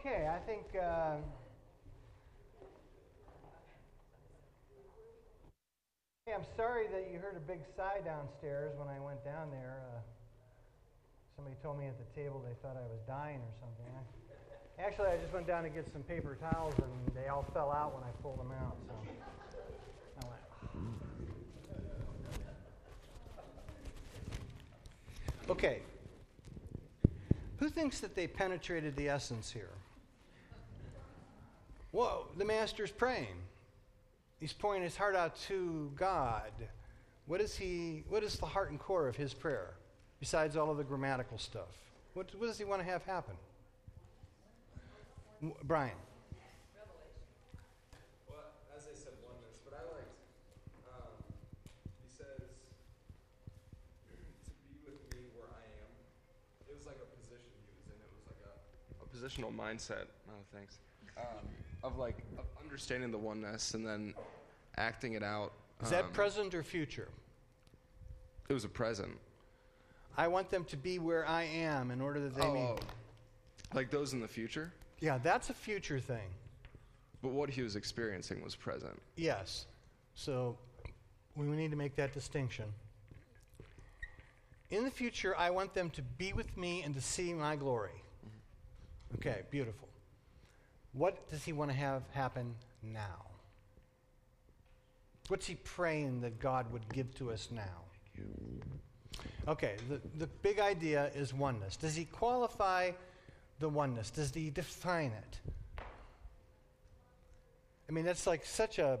Okay, I think. Uh, hey, I'm sorry that you heard a big sigh downstairs when I went down there. Uh, somebody told me at the table they thought I was dying or something. I, actually, I just went down to get some paper towels and they all fell out when I pulled them out. So. Okay. Who thinks that they penetrated the essence here? Whoa, the master's praying. He's pouring his heart out to God. What is he what is the heart and core of his prayer besides all of the grammatical stuff? What, what does he want to have happen? Brian. Revelation. Well, as they said, wonders. But I liked um he says to be with me where I am. It was like a position he was in. It was like a a positional mindset. Oh, thanks. Um, of like of understanding the oneness and then acting it out. Is that um, present or future? It was a present. I want them to be where I am in order that they oh, may. Oh. Like those in the future? Yeah, that's a future thing. But what he was experiencing was present. Yes. So we need to make that distinction. In the future, I want them to be with me and to see my glory. Okay, beautiful. What does he want to have happen now? What's he praying that God would give to us now? Okay, the, the big idea is oneness. Does he qualify the oneness? Does he define it? I mean, that's like such a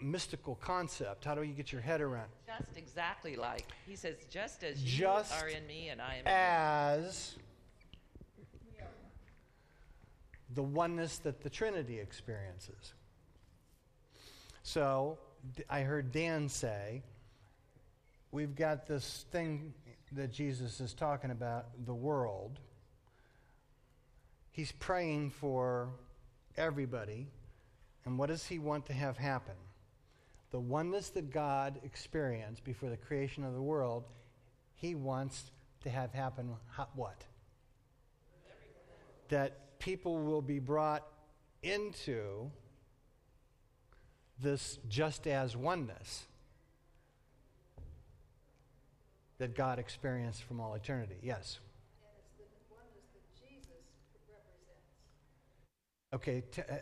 mystical concept. How do you get your head around? Just exactly like he says, just as just you are in me and I am as the oneness that the Trinity experiences. So I heard Dan say, we've got this thing that Jesus is talking about, the world. He's praying for everybody. And what does he want to have happen? The oneness that God experienced before the creation of the world, he wants to have happen what? That people will be brought into this just as oneness that God experienced from all eternity. Yes? Okay, t- uh,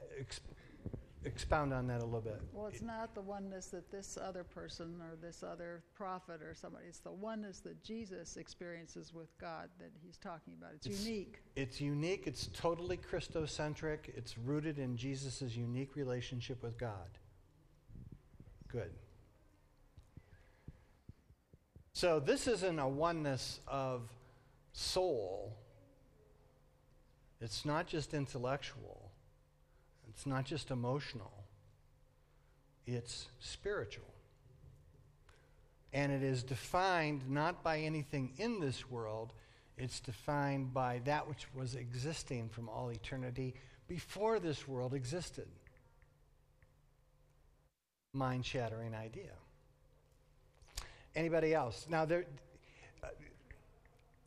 expound on that a little bit. Well, it's not the oneness that this other person or this other prophet or somebody, it's the oneness that Jesus experiences with God that he's talking about. It's, it's unique. It's unique, it's totally Christocentric, it's rooted in Jesus' unique relationship with God. Good. So, this isn't a oneness of soul, it's not just intellectual. It's not just emotional, it's spiritual. And it is defined not by anything in this world, it's defined by that which was existing from all eternity before this world existed. Mind shattering idea. Anybody else? Now, there, uh,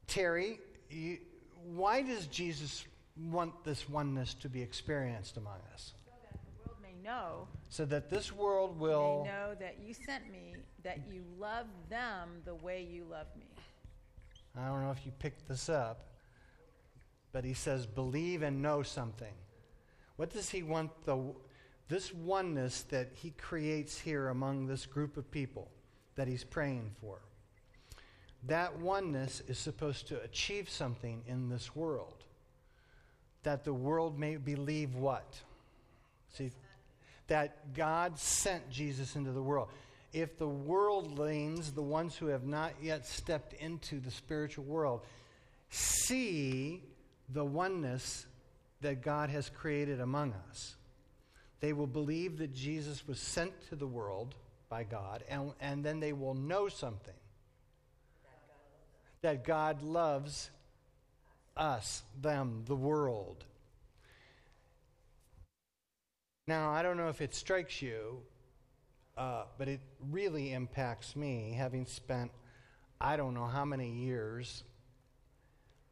Terry, you, why does Jesus want this oneness to be experienced among us. So that the world may know. So that this world will know that you sent me, that you love them the way you love me. I don't know if you picked this up, but he says, believe and know something. What does he want the this oneness that he creates here among this group of people that he's praying for? That oneness is supposed to achieve something in this world that the world may believe what? See, that God sent Jesus into the world. If the worldlings, the ones who have not yet stepped into the spiritual world, see the oneness that God has created among us, they will believe that Jesus was sent to the world by God, and, and then they will know something that God loves us, them, the world. Now, I don't know if it strikes you, uh, but it really impacts me, having spent I don't know how many years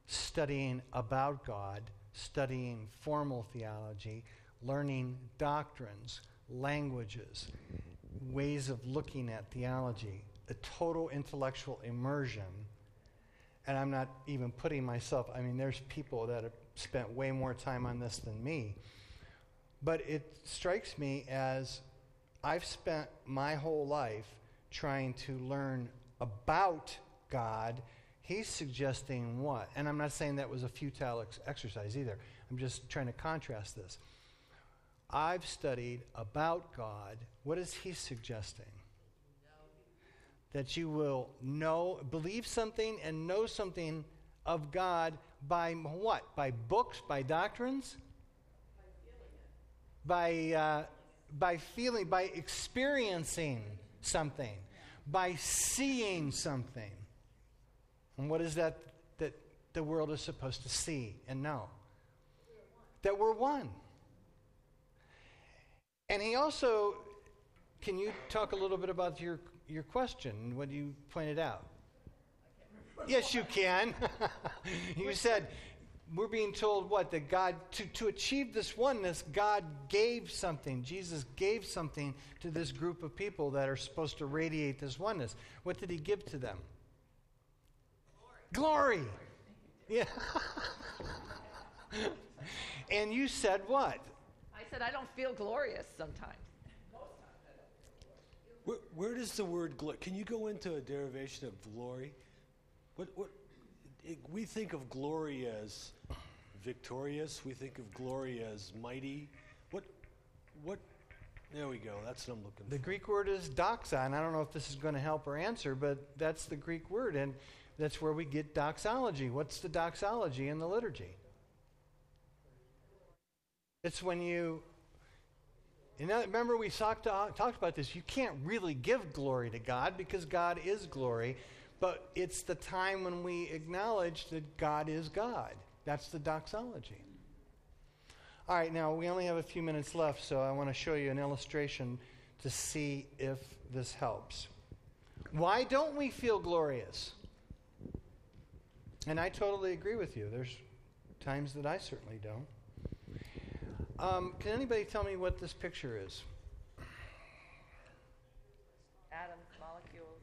studying about God, studying formal theology, learning doctrines, languages, ways of looking at theology, a total intellectual immersion. And I'm not even putting myself, I mean, there's people that have spent way more time on this than me. But it strikes me as I've spent my whole life trying to learn about God. He's suggesting what? And I'm not saying that was a futile ex- exercise either. I'm just trying to contrast this. I've studied about God. What is he suggesting? That you will know, believe something and know something of God by what? By books, by doctrines? By, uh, by feeling, by experiencing something, by seeing something. And what is that that the world is supposed to see and know? That we're one. And he also, can you talk a little bit about your, your question, when you pointed out? Yes, you can. you said, we're being told what? That God, to, to achieve this oneness, God gave something. Jesus gave something to this group of people that are supposed to radiate this oneness. What did he give to them? Glory. Glory. Yeah. and you said what? I said, I don't feel glorious sometimes. Where, where does the word glory? Can you go into a derivation of glory? What, what, it, we think of glory as victorious. We think of glory as mighty. What, what? There we go. That's what I'm looking The for. The Greek word is doxa, and I don't know if this is going to help or answer, but that's the Greek word, and that's where we get doxology. What's the doxology in the liturgy? It's when you, you know, remember we talked, uh, talked about this. You can't really give glory to God because God is glory, but it's the time when we acknowledge that God is God. That's the doxology. All right, now we only have a few minutes left, so I want to show you an illustration to see if this helps. Why don't we feel glorious? And I totally agree with you. There's times that I certainly don't. Um, can anybody tell me what this picture is? Atoms, molecules.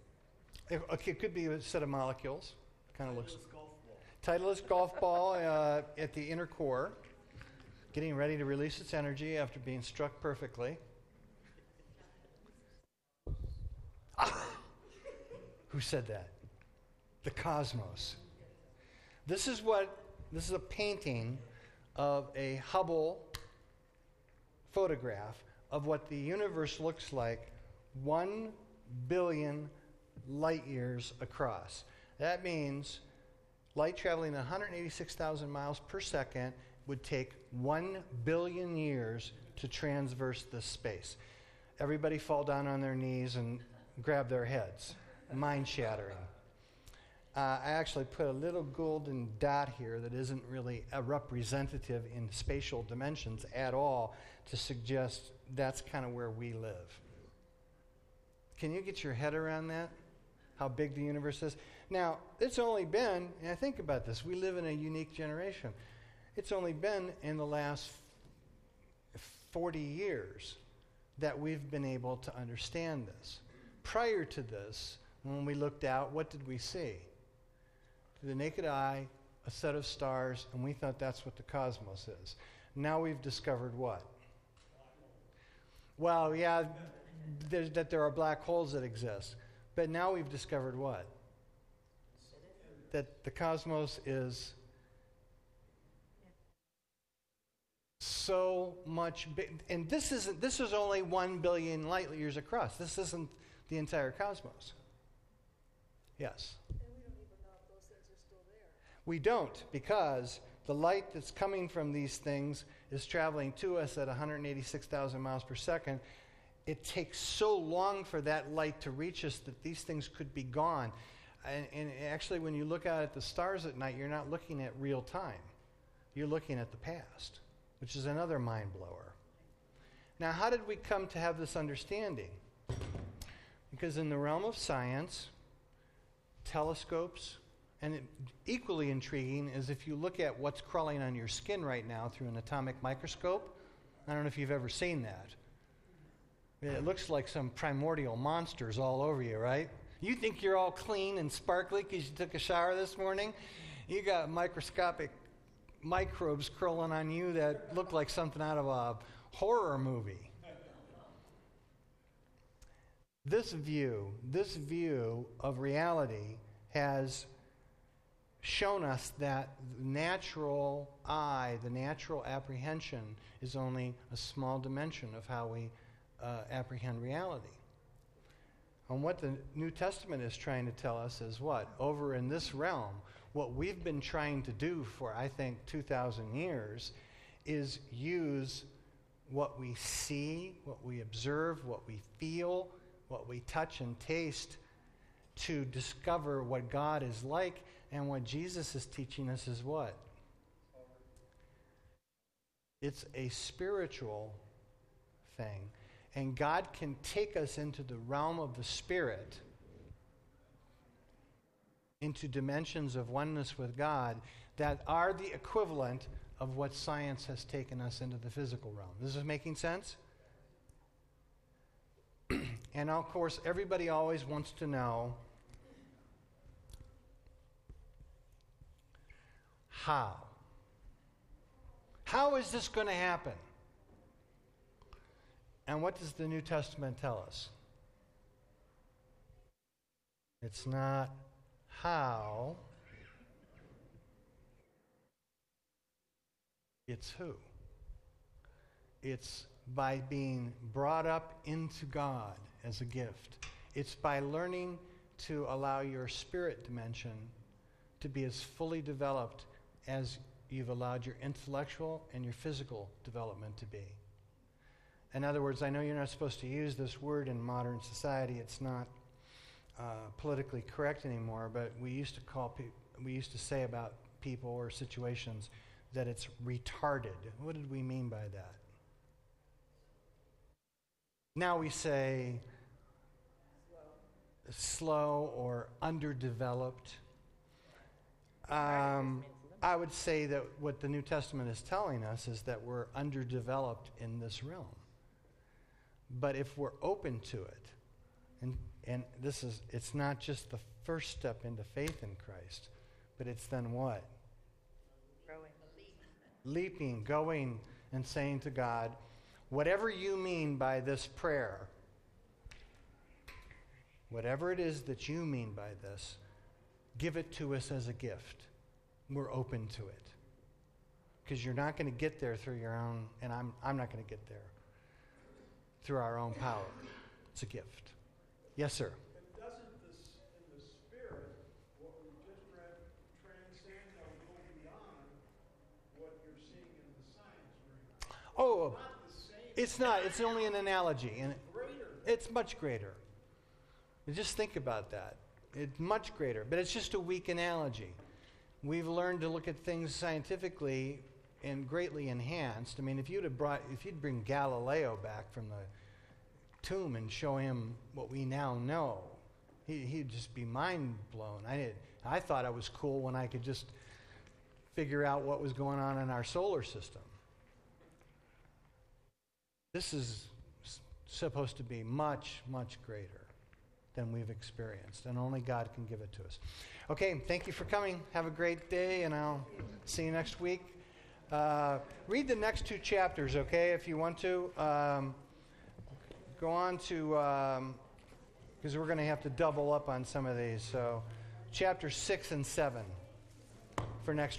It, okay, it could be a set of molecules. Kind of looks. Titleist golf ball uh, at the inner core, getting ready to release its energy after being struck perfectly. Ah! Who said that? The cosmos. This is what. This is a painting of a Hubble photograph of what the universe looks like one billion light years across. That means light traveling 186,000 miles per second would take 1 billion years to transverse this space. Everybody fall down on their knees and grab their heads. Mind shattering. Uh, I actually put a little golden dot here that isn't really a representative in spatial dimensions at all to suggest that's kind of where we live. Can you get your head around that? How big the universe is? Now, it's only been, and I think about this, we live in a unique generation. It's only been in the last 40 years that we've been able to understand this. Prior to this, when we looked out, what did we see? To the naked eye, a set of stars, and we thought that's what the cosmos is. Now we've discovered what? Well, yeah, that there are black holes that exist. But now we've discovered what? That the cosmos is so much big. And this isn't this is only one billion light years across. This isn't the entire cosmos. Yes. We don't because the light that's coming from these things is traveling to us at 186,000 miles per second. It takes so long for that light to reach us that these things could be gone. And, and actually, when you look out at the stars at night, you're not looking at real time. You're looking at the past, which is another mind blower. Now, how did we come to have this understanding? Because in the realm of science, telescopes, And it, equally intriguing is if you look at what's crawling on your skin right now through an atomic microscope. I don't know if you've ever seen that. It looks like some primordial monsters all over you, right? You think you're all clean and sparkly because you took a shower this morning? You got microscopic microbes crawling on you that look like something out of a horror movie. This view, this view of reality has shown us that the natural eye, the natural apprehension, is only a small dimension of how we uh, apprehend reality. And what the New Testament is trying to tell us is what? Over in this realm, what we've been trying to do for, I think, 2,000 years is use what we see, what we observe, what we feel, what we touch and taste to discover what God is like. And what Jesus is teaching us is what? It's a spiritual thing. And God can take us into the realm of the Spirit, into dimensions of oneness with God that are the equivalent of what science has taken us into the physical realm. This is making sense? and of course, everybody always wants to know how. How is this going to happen? And what does the New Testament tell us? It's not how, it's who. It's by being brought up into God as a gift. It's by learning to allow your spirit dimension to be as fully developed as you've allowed your intellectual and your physical development to be. In other words, I know you're not supposed to use this word in modern society. It's not uh, politically correct anymore, but we used to call pe- we used to say about people or situations that it's retarded. What did we mean by that? Now we say slow or underdeveloped. Um, I would say that what the New Testament is telling us is that we're underdeveloped in this realm. But if we're open to it, and, and this is, it's not just the first step into faith in Christ, but it's then what? Growing. Leaping, going, and saying to God, whatever you mean by this prayer, whatever it is that you mean by this, give it to us as a gift. We're open to it. Because you're not going to get there through your own, and I'm, I'm not going to get there through our own power. It's a gift. Yes, sir. And doesn't this, in the spirit, what we just read, transcend or go beyond what you're seeing in the science realm? Oh, oh, Not it's not. It's only an analogy, and greater. it's much greater. Just think about that. It's much greater, but it's just a weak analogy. We've learned to look at things scientifically and greatly enhanced. I mean, if you'd have brought, if you'd bring Galileo back from the tomb and show him what we now know, he, he'd just be mind blown. I did, I thought I was cool when I could just figure out what was going on in our solar system. This is supposed to be much, much greater than we've experienced, and only God can give it to us. Okay, thank you for coming. Have a great day, and I'll see you next week. Uh, read the next two chapters, okay, if you want to. Um, go on to, because we're going to have to double up on some of these. So, chapter 6 and 7 for next